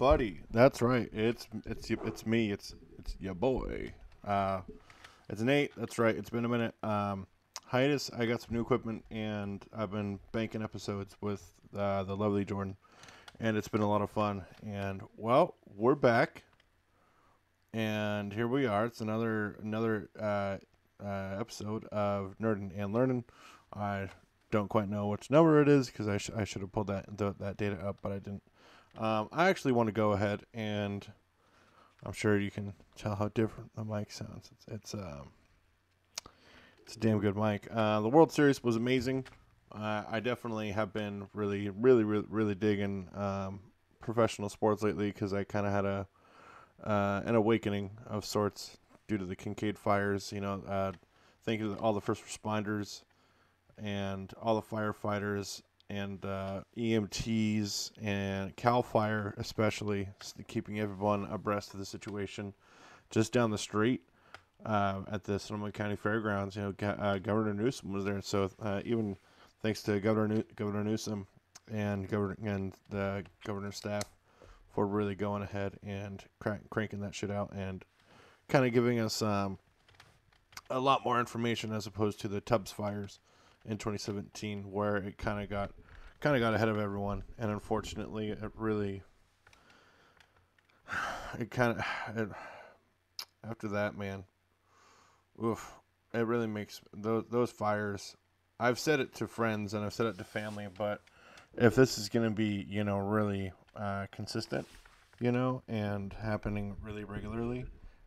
everybody. That's right. It's it's it's me. It's it's your boy. Uh, it's Nate. That's right. It's been a minute. Um, hiatus. I got some new equipment, and I've been banking episodes with uh, the lovely Jordan, and it's been a lot of fun. And well, we're back, and here we are. It's another another uh, uh, episode of Nerding and Learning. I don't quite know which number it is because I, sh- I should have pulled that that data up, but I didn't. Um, I actually want to go ahead and I'm sure you can tell how different the mic sounds. It's it's um, it's a damn good mic. Uh, the World Series was amazing. Uh, I definitely have been really, really, really, really digging um, professional sports lately because I kind of had a uh, an awakening of sorts due to the Kincaid fires. You know, uh, thank you to all the first responders and all the firefighters and uh, EMTs and Cal Fire, especially keeping everyone abreast of the situation. Just down the street uh, at the Sonoma County Fairgrounds, you know, uh, Governor Newsom was there. So uh, even thanks to Governor New- Governor Newsom and Governor and the governor's staff for really going ahead and crank- cranking that shit out and kind of giving us um, a lot more information as opposed to the Tubbs fires in 2017 where it kind of got kind of got ahead of everyone. And unfortunately it really it kind of after that man oof it really makes those those fires I've said it to friends and I've said it to family but if this is going to be you know really uh, consistent you know and happening really regularly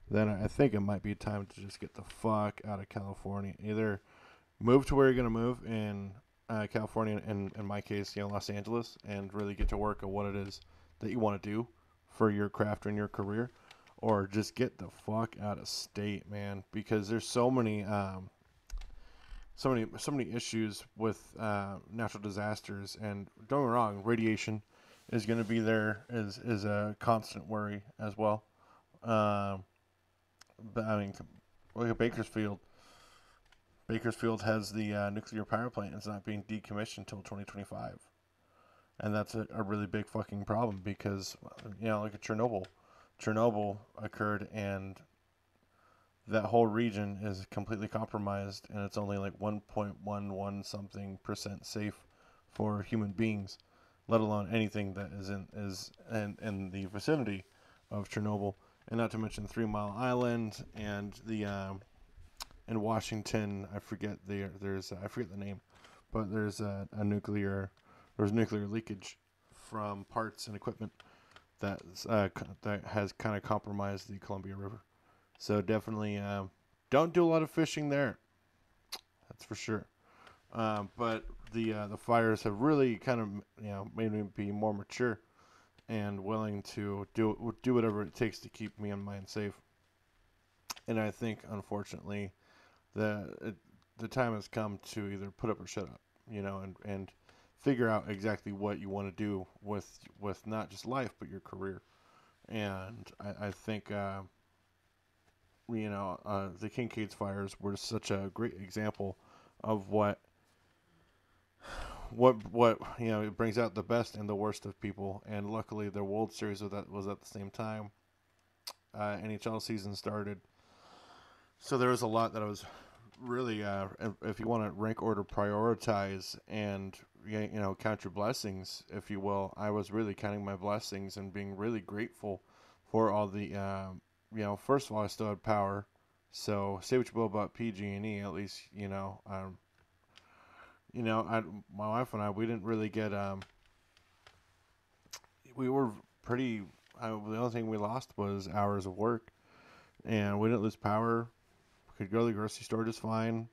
then I think it might be time to just get the fuck out of California either move to where you're going to move in uh, California, and in my case, you know, Los Angeles, and really get to work on what it is that you want to do for your craft and your career, or just get the fuck out of state, man, because there's so many, um, so many, so many issues with uh, natural disasters, and don't get me wrong, radiation is going to be there is is a constant worry as well. Um, but I mean, look at Bakersfield Bakersfield has the uh, nuclear power plant. It's not being decommissioned until 2025. And that's a, a, really big fucking problem because, you know, look at Chernobyl. Chernobyl occurred and that whole region is completely compromised and it's only like 1.11 something percent safe for human beings, let alone anything that is in is in, in the vicinity of Chernobyl. And not to mention Three Mile Island and the um, in Washington. I forget the there's I forget the name, but there's a, a nuclear there's nuclear leakage from parts and equipment that uh, that has kind of compromised the Columbia River. So definitely um, don't do a lot of fishing there. That's for sure. Um, but the uh, the fires have really kind of you know made me be more mature and willing to do do whatever it takes to keep me and mine safe. And I think unfortunately the it, the time has come to either put up or shut up, you know, and and figure out exactly what you want to do with with not just life but your career. And I, I think uh, you know uh, the Kincades fires were such a great example of what what what you know it brings out the best and the worst of people. And luckily, the World Series was at was at the same time. Uh, NHL season started so there was a lot that I was really, uh, if you want to rank order, prioritize, and you know count your blessings, if you will. I was really counting my blessings and being really grateful for all the, uh, you know. First of all, I still had power, so say what you will about PG&E, at least you know. Um, you know, I, my wife and I, we didn't really get. Um, we were pretty. I, the only thing we lost was hours of work, and we didn't lose power could go to the grocery store just fine.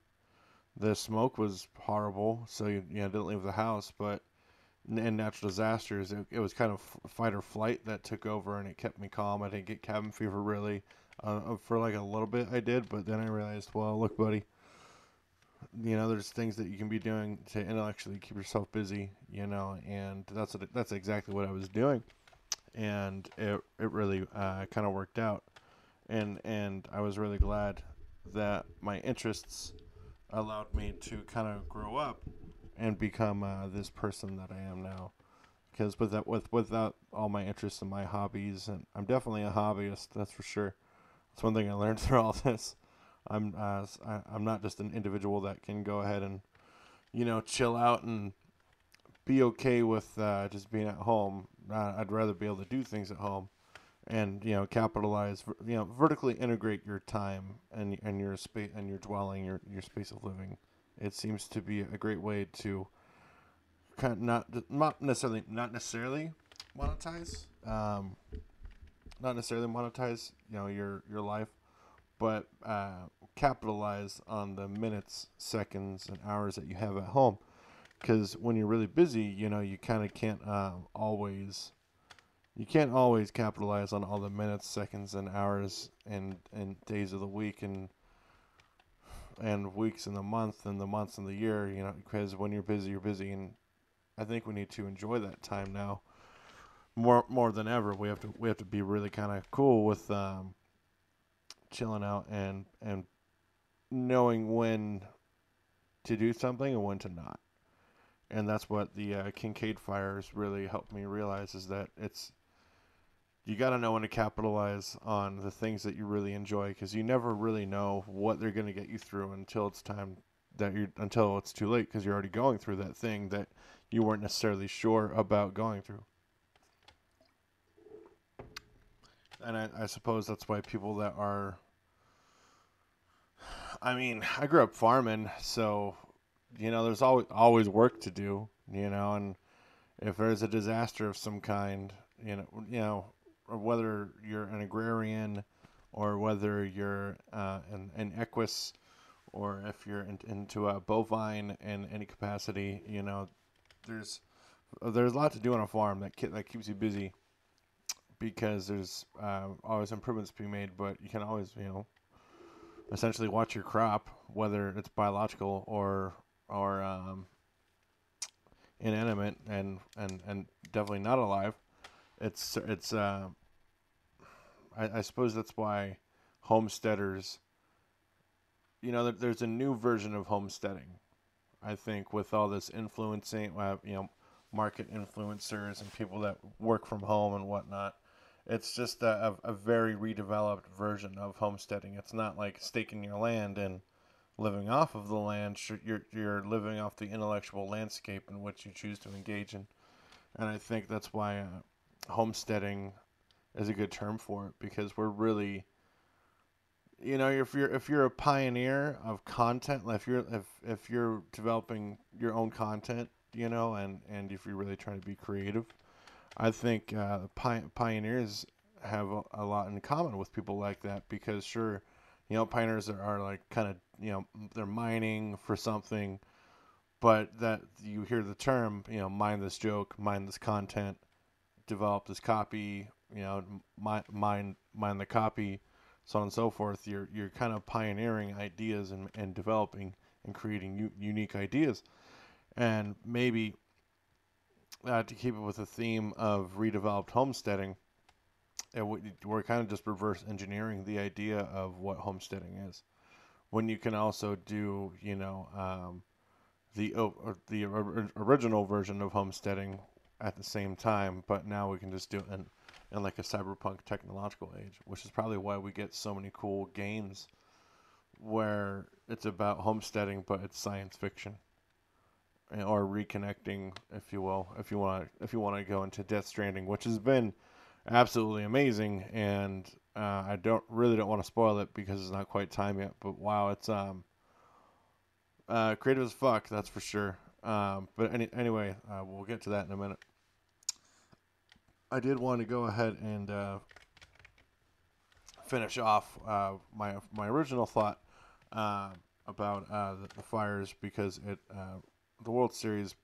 The smoke was horrible, so you, you know, didn't leave the house. But in natural disasters, it, it was kind of fight or flight that took over, and it kept me calm. I didn't get cabin fever really. Uh, uh, for like a little bit, I did, but then I realized, well, look, buddy, you know, there's things that you can be doing to intellectually keep yourself busy, you know, and that's what, that's exactly what I was doing, and it it really uh, kind of worked out, and and I was really glad that my interests allowed me to kind of grow up and become uh, this person that I am now. because with that, with without all my interests and my hobbies, and I'm definitely a hobbyist. That's for sure. That's one thing I learned through all this. I'm uh, I, I'm not just an individual that can go ahead and you know chill out and be okay with uh, just being at home. Uh, I'd rather be able to do things at home and you know capitalize you know vertically integrate your time and and your space and your dwelling your your space of living. It seems to be a great way to kind of not not necessarily not necessarily monetize um not necessarily monetize you know your your life but uh, capitalize on the minutes seconds and hours that you have at home. Because when you're really busy you know you kind of can't um, always you can't always capitalize on all the minutes, seconds, and hours and and days of the week and and weeks in the month and the months in the year. You know, because when you're busy, you're busy, and I think we need to enjoy that time now more more than ever. We have to we have to be really kind of cool with um, chilling out and and knowing when to do something and when to not. And that's what the uh, Kincade fires really helped me realize is that it's you got to know when to capitalize on the things that you really enjoy because you never really know what they're going to get you through until it's time that you're until it's too late because you're already going through that thing that you weren't necessarily sure about going through. And I, I suppose that's why people that are I mean, I grew up farming, so you know, there's always always work to do, you know, and if there's a disaster of some kind, you know, you know, whether you're an agrarian or whether you're uh, an, an equus or if you're in, into a bovine in any capacity, you know, there's there's a lot to do on a farm that that keeps you busy because there's uh, always improvements being made, but you can always, you know, essentially watch your crop, whether it's biological or or um, inanimate and, and, and definitely not alive. It's it's uh, I, I suppose that's why homesteaders, you know, there's a new version of homesteading. I think with all this influencing, uh, you know, market influencers and people that work from home and whatnot. It's just a, a, very redeveloped version of homesteading. It's not like staking your land and living off of the land. You're, you're living off the intellectual landscape in which you choose to engage in. And I think that's why uh, homesteading is a good term for it because we're really you know if you're if you're a pioneer of content if you're if if you're developing your own content you know and and if you're really trying to be creative i think uh, pi- pioneers have a, a, lot in common with people like that because sure you know pioneers are, are like kind of you know they're mining for something but that you hear the term you know mine this joke mine this content develop this copy you know, mine, mine, the copy, so on and so forth. You're you're kind of pioneering ideas and, and developing and creating u- unique ideas, and maybe uh, to keep it with the theme of redeveloped homesteading, we're kind of just reverse engineering the idea of what homesteading is, when you can also do you know um, the the original version of homesteading at the same time, but now we can just do it in in like a cyberpunk technological age, which is probably why we get so many cool games where it's about homesteading, but it's science fiction or reconnecting, if you will, if you want if you want to go into Death Stranding, which has been absolutely amazing, and uh, I don't really don't want to spoil it because it's not quite time yet. But wow, it's um, uh, creative as fuck, that's for sure. Um, but any, anyway, uh, we'll get to that in a minute. I did want to go ahead and uh, finish off uh, my my original thought uh, about uh, the, the, fires because it uh, the World Series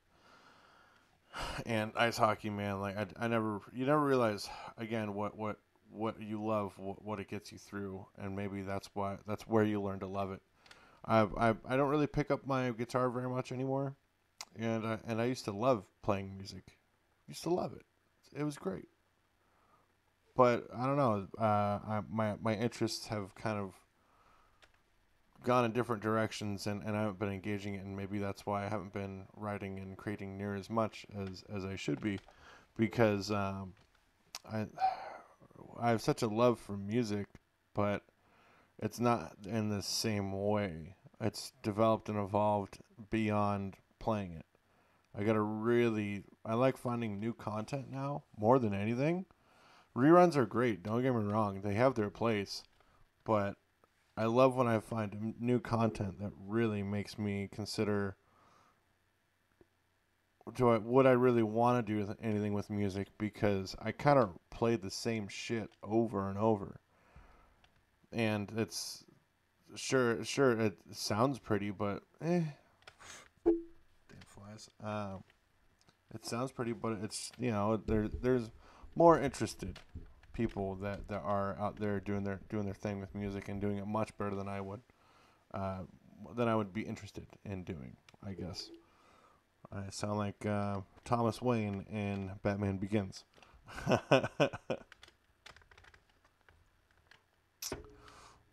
and ice hockey, man. Like I, I never you never realize again what what what you love, what, what it gets you through, and maybe that's why that's where you learn to love it. I I I don't really pick up my guitar very much anymore, and I, and I used to love playing music, used to love it it was great. But I don't know. Uh, I, my my interests have kind of gone in different directions, and, and I haven't been engaging it, and maybe that's why I haven't been writing and creating near as much as as I should be, because um, I I have such a love for music, but it's not in the same way. It's developed and evolved beyond playing it. I gotta really. I like finding new content now more than anything. Reruns are great. Don't get me wrong; they have their place, but I love when I find new content that really makes me consider do I would I really want to do anything with music because I kind of played the same shit over and over. And it's sure sure it sounds pretty but eh flies. Um it sounds pretty but it's you know there there's more interested people that, that are out there doing their doing their thing with music and doing it much better than I would uh, than I would be interested in doing, I guess. I sound like uh, Thomas Wayne in Batman Begins.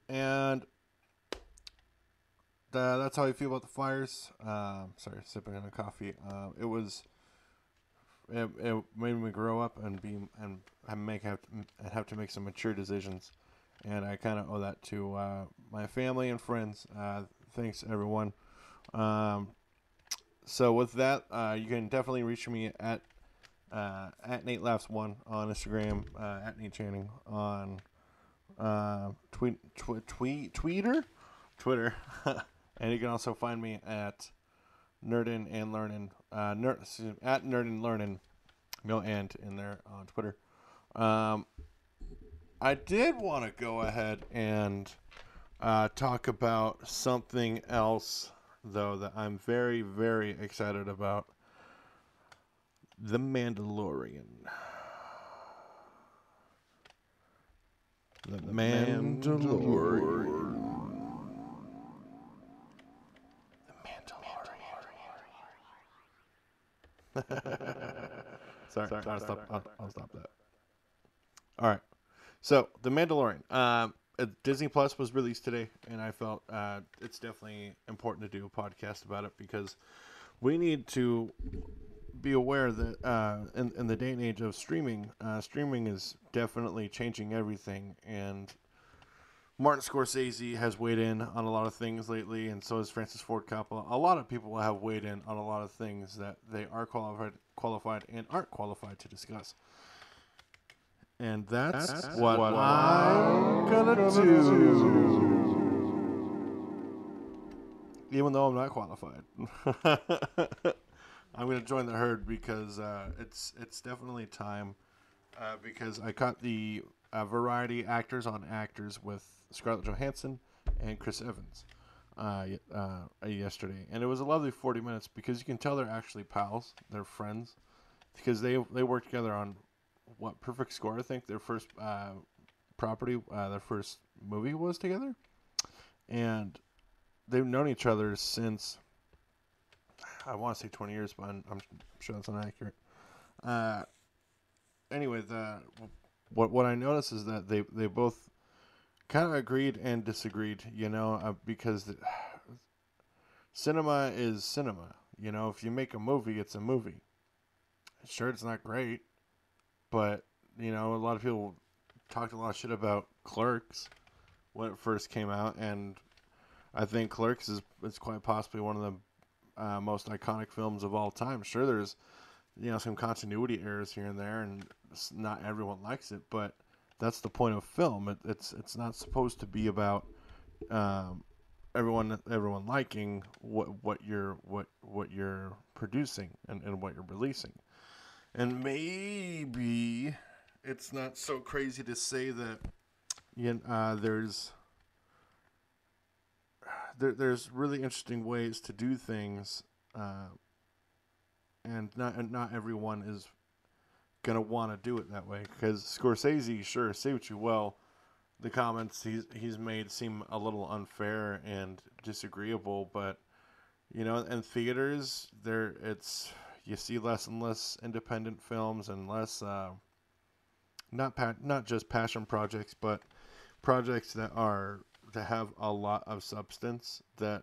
and uh, that's how I feel about the fires. Um, sorry, sipping on a coffee. Uh, it was. It, it made me grow up and be and make have to, have to make some mature decisions, and I kind of owe that to uh, my family and friends. Uh, thanks everyone. Um, so with that, uh, you can definitely reach me at uh, at Nate Laughs one on Instagram, uh, at Nate Channing on uh, tweet tw- tweet tweeter, Twitter, and you can also find me at Nerdin and Learning, uh, nerd, at Nerdin Learning, no and in there on Twitter. Um, I did want to go ahead and uh, talk about something else though that I'm very, very excited about The Mandalorian. The, the Mandalorian. Mandalorian. The Mandalorian. Sorry, sorry, sorry, stop. I'll, I'll stop that. All right. So, The Mandalorian. Um, uh, Disney Plus was released today, and I felt uh, it's definitely important to do a podcast about it because we need to be aware that uh, in, in the day and age of streaming, uh, streaming is definitely changing everything. And Martin Scorsese has weighed in on a lot of things lately, and so has Francis Ford Coppola. A lot of people have weighed in on a lot of things that they are qualified, qualified and aren't qualified to discuss. And that's, that's what, what, I'm gonna, gonna do. do. Even though I'm not qualified. I'm gonna join the herd because uh, it's it's definitely time. Uh, because I caught the uh, variety actors on actors with Scarlett Johansson and Chris Evans uh, uh, yesterday, and it was a lovely 40 minutes because you can tell they're actually pals, they're friends, because they they work together on what Perfect Score. I think their first uh, property, uh, their first movie was together, and they've known each other since I want to say twenty years, but I'm, I'm sure that's inaccurate. Uh, anyway, the what what I noticed is that they they both kind of agreed and disagreed. You know, uh, because the, cinema is cinema. You know, if you make a movie, it's a movie. Sure, it's not great but you know, a lot of people talked a lot of shit about Clerks when it first came out, and I think Clerks is is quite possibly one of the uh, most iconic films of all time. Sure, there's you know some continuity errors here and there, and not everyone likes it, but that's the point of film. It, it's it's not supposed to be about um, everyone everyone liking what what you're what what you're producing and, and what you're releasing. And maybe it's not so crazy to say that you know, uh, there's there, there's really interesting ways to do things, uh, and not not everyone is gonna want to do it that way. Because Scorsese, sure, say what you will, the comments he's he's made seem a little unfair and disagreeable, but you know, in theaters, there it's you see less and less independent films and less uh, not pa- not just passion projects, but projects that are that have a lot of substance that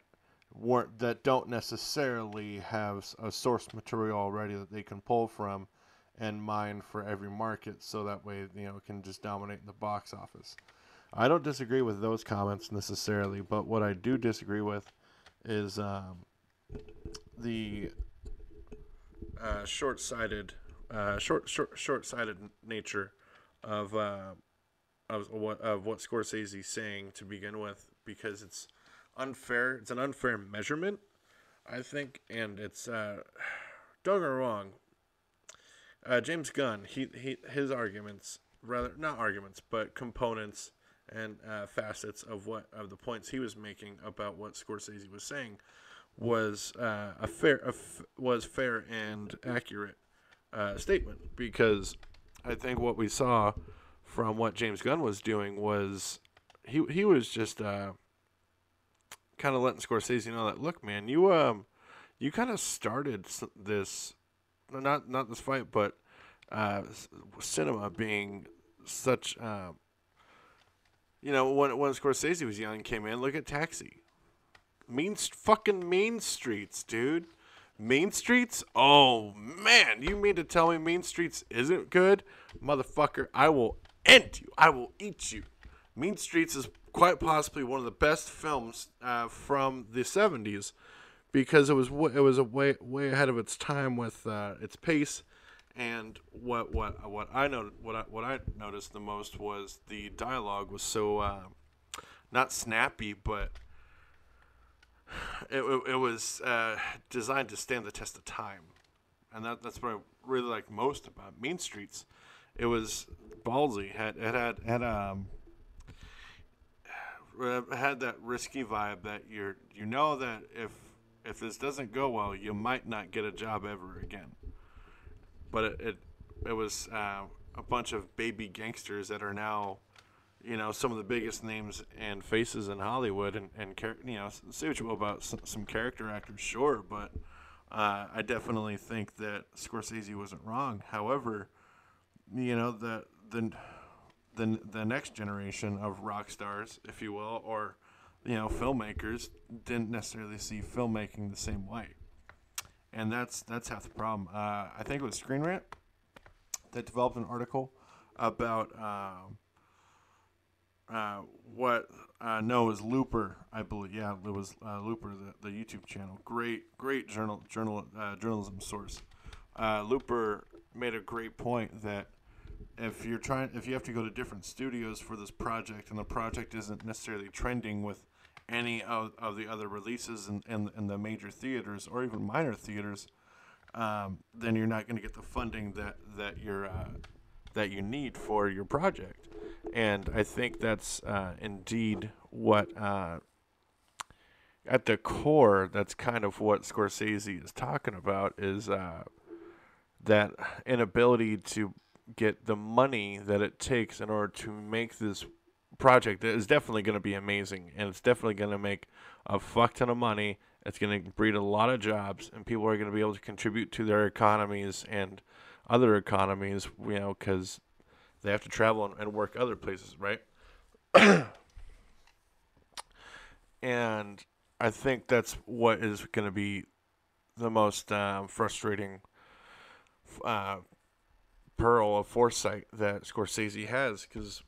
that don't necessarily have a source material already that they can pull from and mine for every market, so that way you know it can just dominate in the box office. I don't disagree with those comments necessarily, but what I do disagree with is um, the uh, short-sighted, uh, short, short, short-sighted nature of uh, of what of what Scorsese's saying to begin with, because it's unfair. It's an unfair measurement, I think, and it's uh, don't get wrong. Uh, James Gunn, he, he his arguments, rather not arguments, but components and uh, facets of what of the points he was making about what Scorsese was saying was uh, a fair a f- was fair and accurate uh, statement because I think what we saw from what James Gunn was doing was he he was just uh, kind of letting Scorsese know that look, man, you um you kind of started this not not this fight, but uh, cinema being such. Uh, you know, when when Scorsese was young, came in. Look at Taxi. Mean fucking Mean Streets, dude. Mean Streets? Oh man, you mean to tell me Mean Streets isn't good, motherfucker? I will end you. I will eat you. Mean Streets is quite possibly one of the best films uh, from the '70s because it was it was a way way ahead of its time with uh, its pace. And what what what I know what I, what I noticed the most was the dialogue was so uh, not snappy, but it, it, it was uh, designed to stand the test of time, and that that's what I really like most about Mean Streets. It was ballsy. had it had had um had that risky vibe that you're you know that if if this doesn't go well, you might not get a job ever again. But it it, it was uh, a bunch of baby gangsters that are now, you know, some of the biggest names and faces in Hollywood, and and you know, say what you will about some, some character actors, sure, but uh, I definitely think that Scorsese wasn't wrong. However, you know the the the the next generation of rock stars, if you will, or you know, filmmakers didn't necessarily see filmmaking the same way, and that's that's half the problem. Uh, I think it was Screen Rant that developed an article about uh, uh, what uh, no, it was Looper, I believe. Yeah, it was uh, Looper, the, the YouTube channel. Great, great journal, journal, uh, journalism source. Uh, Looper made a great point that if you're trying, if you have to go to different studios for this project, and the project isn't necessarily trending with any of, of the other releases in, in, in the major theaters or even minor theaters, um, then you're not going to get the funding that that you're uh, that you need for your project. And I think that's uh, indeed what uh, at the core that's kind of what Scorsese is talking about is uh, that inability to get the money that it takes in order to make this project is definitely going to be amazing, and it's definitely going to make a fuck ton of money. It's going to breed a lot of jobs, and people are going to be able to contribute to their economies and other economies, you know, because they have to travel and work other places, right? and I think that's what is going to be the most um, frustrating uh, pearl of foresight that Scorsese has, because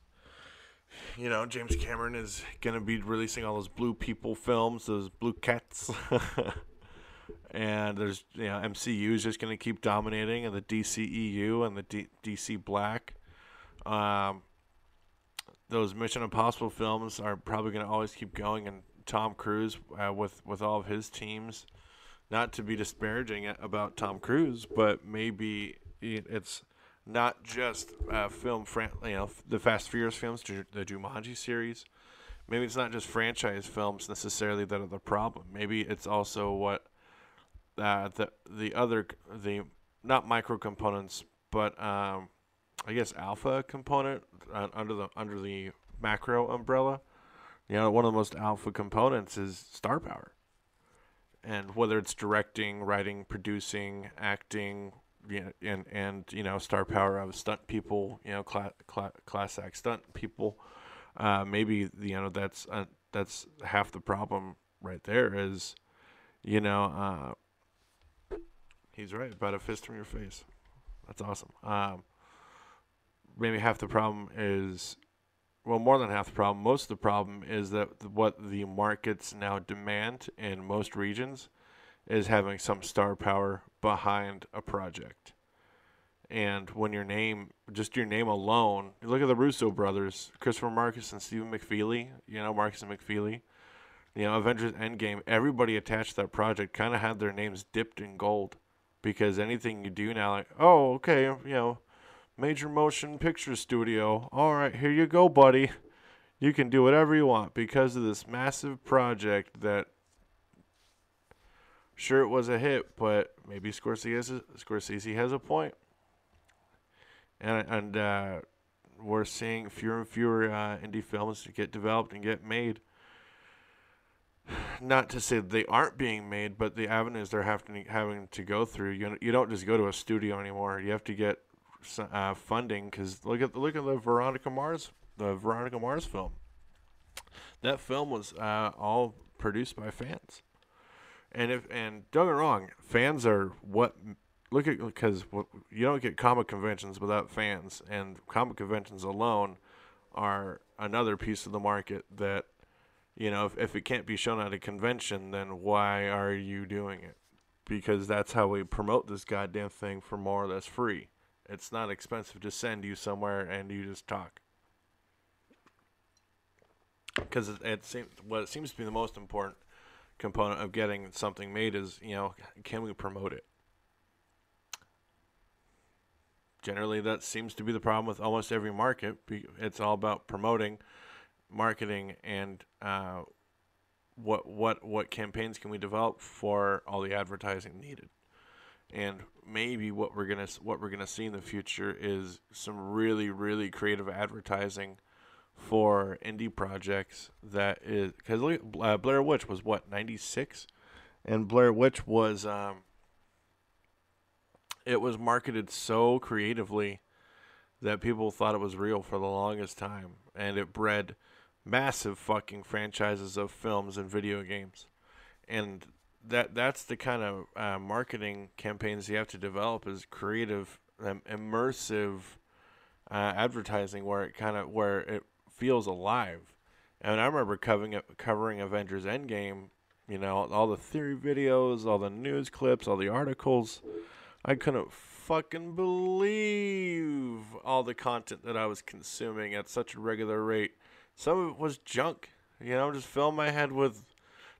you know, James Cameron is going to be releasing all those blue people films, those blue cats. and there's, you know, MCU is just going to keep dominating, and the DCEU and the D- DC Black. Um, those Mission Impossible films are probably going to always keep going, and Tom Cruise uh, with with all of his teams. Not to be disparaging about Tom Cruise, but maybe it's not just uh, film, fran- you know, the Fast Furious films, the Jumanji series. Maybe it's not just franchise films necessarily that are the problem. Maybe it's also what uh, the the other the not micro components, but um, I guess alpha component uh, under the under the macro umbrella. You know, one of the most alpha components is star power, and whether it's directing, writing, producing, acting, and and you know star power of stunt people, you know class class, class act stunt people. Uh, maybe you know that's uh, that's half the problem right there. Is you know uh, he's right about a fist from your face. That's awesome. Um, maybe half the problem is, well, more than half the problem. Most of the problem is that what the markets now demand in most regions is having some star power behind a project. And when your name, just your name alone, look at the Russo brothers, Christopher Markus and Stephen McFeely, you know, Markus and McFeely, you know, Avengers Endgame, everybody attached to that project kind of had their names dipped in gold because anything you do now, like, oh, okay, you know, major motion picture studio, all right, here you go, buddy. You can do whatever you want because of this massive project that sure it was a hit, but maybe Scorsese Scorsese has a point. And and uh, we're seeing fewer and fewer uh, indie films get developed and get made. Not to say they aren't being made, but the avenues they're having having to go through. You you don't just go to a studio anymore. You have to get uh, funding because look at look at the Veronica Mars the Veronica Mars film. That film was uh, all produced by fans. And if and don't get wrong, fans are what look at because you don't get comic conventions without fans, and comic conventions alone are another piece of the market that you know if, if it can't be shown at a convention, then why are you doing it? Because that's how we promote this goddamn thing for more or less free. It's not expensive to send you somewhere and you just talk. Because it, it seems what seems to be the most important component of getting something made is, you know, can we promote it? Generally, that seems to be the problem with almost every market. It's all about promoting, marketing, and uh, what what what campaigns can we develop for all the advertising needed. And maybe what we're gonna what we're gonna see in the future is some really really creative advertising for indie projects that is because uh, Blair Witch was what 96 and Blair Witch was um, it was marketed so creatively that people thought it was real for the longest time and it bred massive fucking franchises of films and video games. And that that's the kind of uh, marketing campaigns you have to develop is creative um, immersive uh, advertising where it kind of where it feels alive. And I remember covering covering Avengers Endgame, you know, all the theory videos, all the news clips, all the articles. I couldn't fucking believe all the content that I was consuming at such a regular rate. Some of it was junk, you know, just fill my head with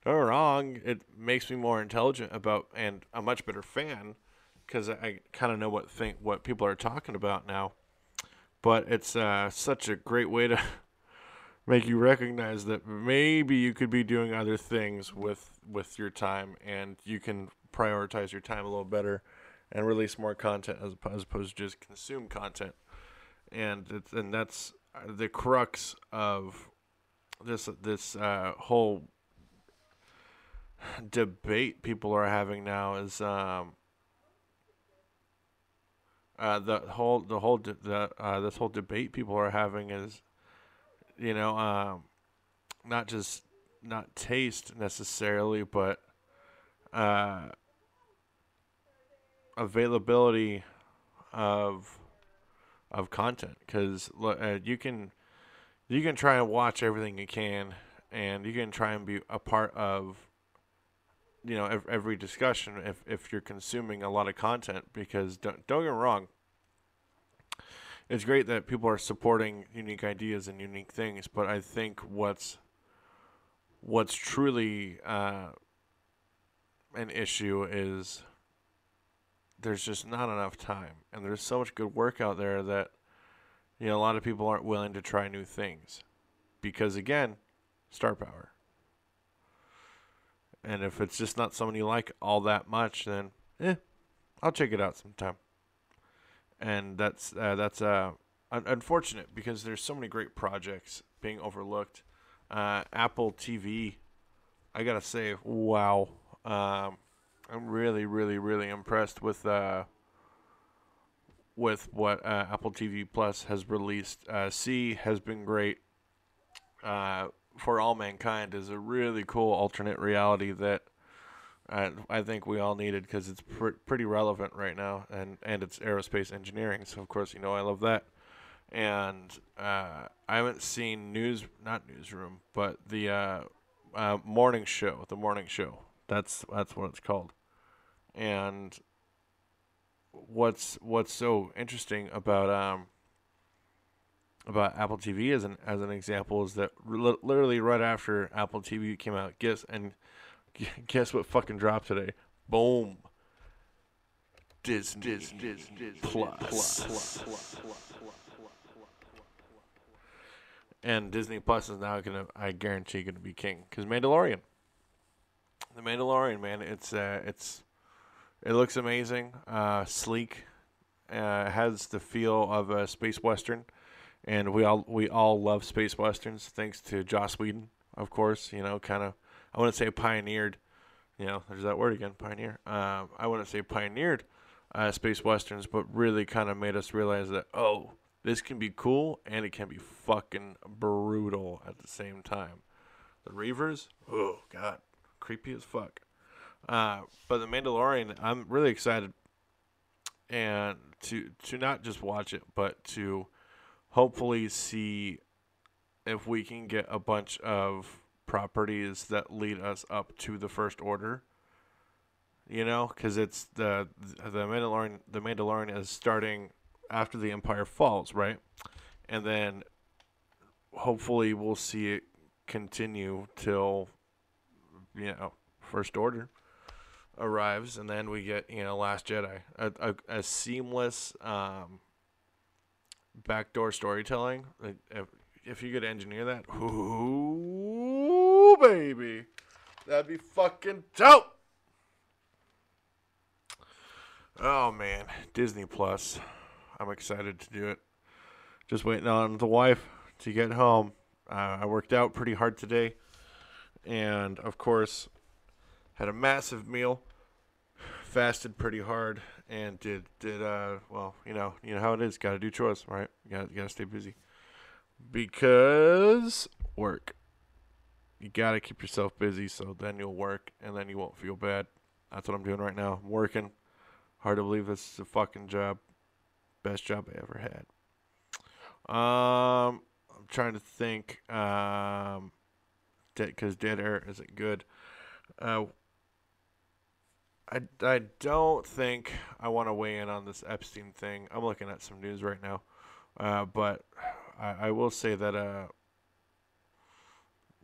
don't wrong, it makes me more intelligent about and a much better fan because I kind of know what think what people are talking about now. But it's uh, such a great way to make you recognize that maybe you could be doing other things with with your time and you can prioritize your time a little better and release more content as, as opposed to just consume content. And it's, and that's the crux of this this uh, whole debate people are having now is um, uh, the whole the whole de- the uh, this whole debate people are having is you know, um, not just not taste necessarily, but uh, availability of of content. Because uh, you can you can try and watch everything you can and you can try and be a part of you know every discussion if if you're consuming a lot of content because don't don't get me wrong it's great that people are supporting unique ideas and unique things, but I think what's what's truly uh, an issue is there's just not enough time, and there's so much good work out there that you know a lot of people aren't willing to try new things because again, star power. And if it's just not someone you like all that much, then eh, I'll check it out sometime and that's uh, that's uh, un- unfortunate because there's so many great projects being overlooked. Uh, Apple TV, I gotta say, wow, um, I'm really, really, really impressed with uh, with what uh, Apple TV Plus has released. Uh, See has been great. For All Mankind is a really cool alternate reality that I I think we all needed because it's pr- pretty relevant right now, and and it's aerospace engineering. So of course, you know I love that. And uh, I haven't seen news, not newsroom, but the uh, uh, morning show. The morning show. That's that's what it's called. And what's what's so interesting about um about Apple TV as an as an example is that li- literally right after Apple TV came out, guess and guess what fucking dropped today? Boom. Disney, Disney, Disney, Plus. Plus. Plus. And Disney Plus is now gonna, I guarantee, gonna be king because Mandalorian. The Mandalorian, man, it's uh, it's it looks amazing, uh, sleek, uh, has the feel of a space western and we all we all love space westerns thanks to Joss Whedon, of course. You know, kind of I wouldn't say pioneered. You know, there's that word again, pioneer. Um, I wouldn't say pioneered uh, space westerns, but really kind of made us realize that oh, this can be cool and it can be fucking brutal at the same time. The Reavers, oh god, creepy as fuck. Uh, but the Mandalorian, I'm really excited, and to to not just watch it, but to hopefully see if we can get a bunch of properties that lead us up to the first order. You know, because it's the the Mandalorian. The Mandalorian is starting after the Empire falls, right? And then hopefully we'll see it continue till you know First Order arrives, and then we get you know Last Jedi, a, a, a seamless um, backdoor storytelling. If, if you could engineer that, baby, that'd be fucking dope. Oh man, Disney Plus. I'm excited to do it. Just waiting on the wife to get home. Uh, I worked out pretty hard today, and of course, had a massive meal. Fasted pretty hard, and did did uh well you know you know how it is got to do chores right got you got to stay busy because work you got to keep yourself busy so then you'll work and then you won't feel bad. That's what I'm doing right now. I'm working. Hard to believe this is a fucking job. Best job I ever had. Um I'm trying to think um dead because dead air isn't good. Uh I, I don't think I want to weigh in on this Epstein thing. I'm looking at some news right now, uh, but I, I, will say that uh,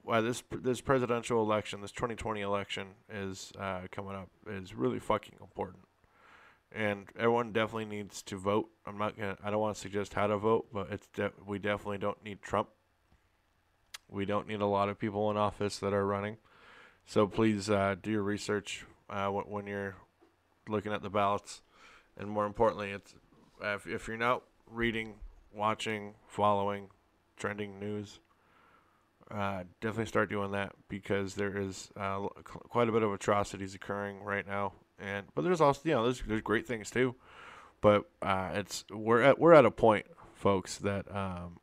well, this this presidential election, this 2020 election, is uh, coming up is really fucking important, and everyone definitely needs to vote. I'm not gonna. I don't want to suggest how to vote, but it's de- we definitely don't need Trump. We don't need a lot of people in office that are running. So please uh, do your research uh, when you're looking at the ballots, and more importantly, it's if, if you're not reading, watching, following trending news, uh, definitely start doing that because there is uh, quite a bit of atrocities occurring right now, and but there's also you know there's there's great things too, but uh, it's we're at we're at a point, folks, that um,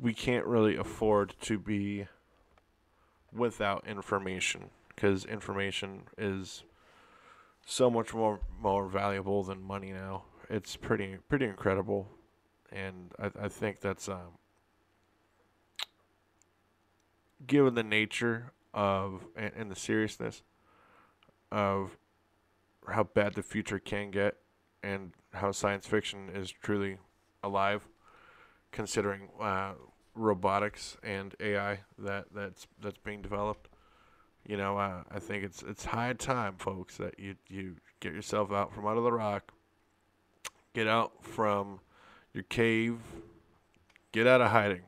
we can't really afford to be without information because information is so much more more valuable than money now. It's pretty pretty incredible, and I, I think that's um, given the nature of and, and the seriousness of how bad the future can get, and how science fiction is truly alive, considering uh, robotics and AI that that's that's being developed you know, uh, I think it's it's high time, folks, that you you get yourself out from out of the rock, get out from your cave, get out of hiding.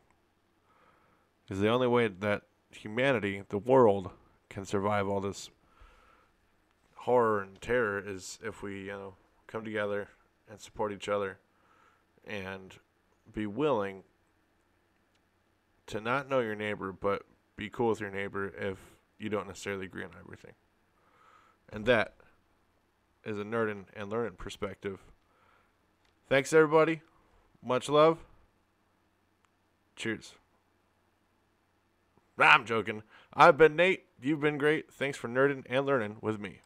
Because the only way that humanity, the world, can survive all this horror and terror is if we, you know, come together and support each other and be willing to not know your neighbor, but be cool with your neighbor if you don't necessarily agree on everything. And that is a nerd and learning perspective. Thanks, everybody. Much love. Cheers. I'm joking. I've been Nate. You've been great. Thanks for nerding and learning with me.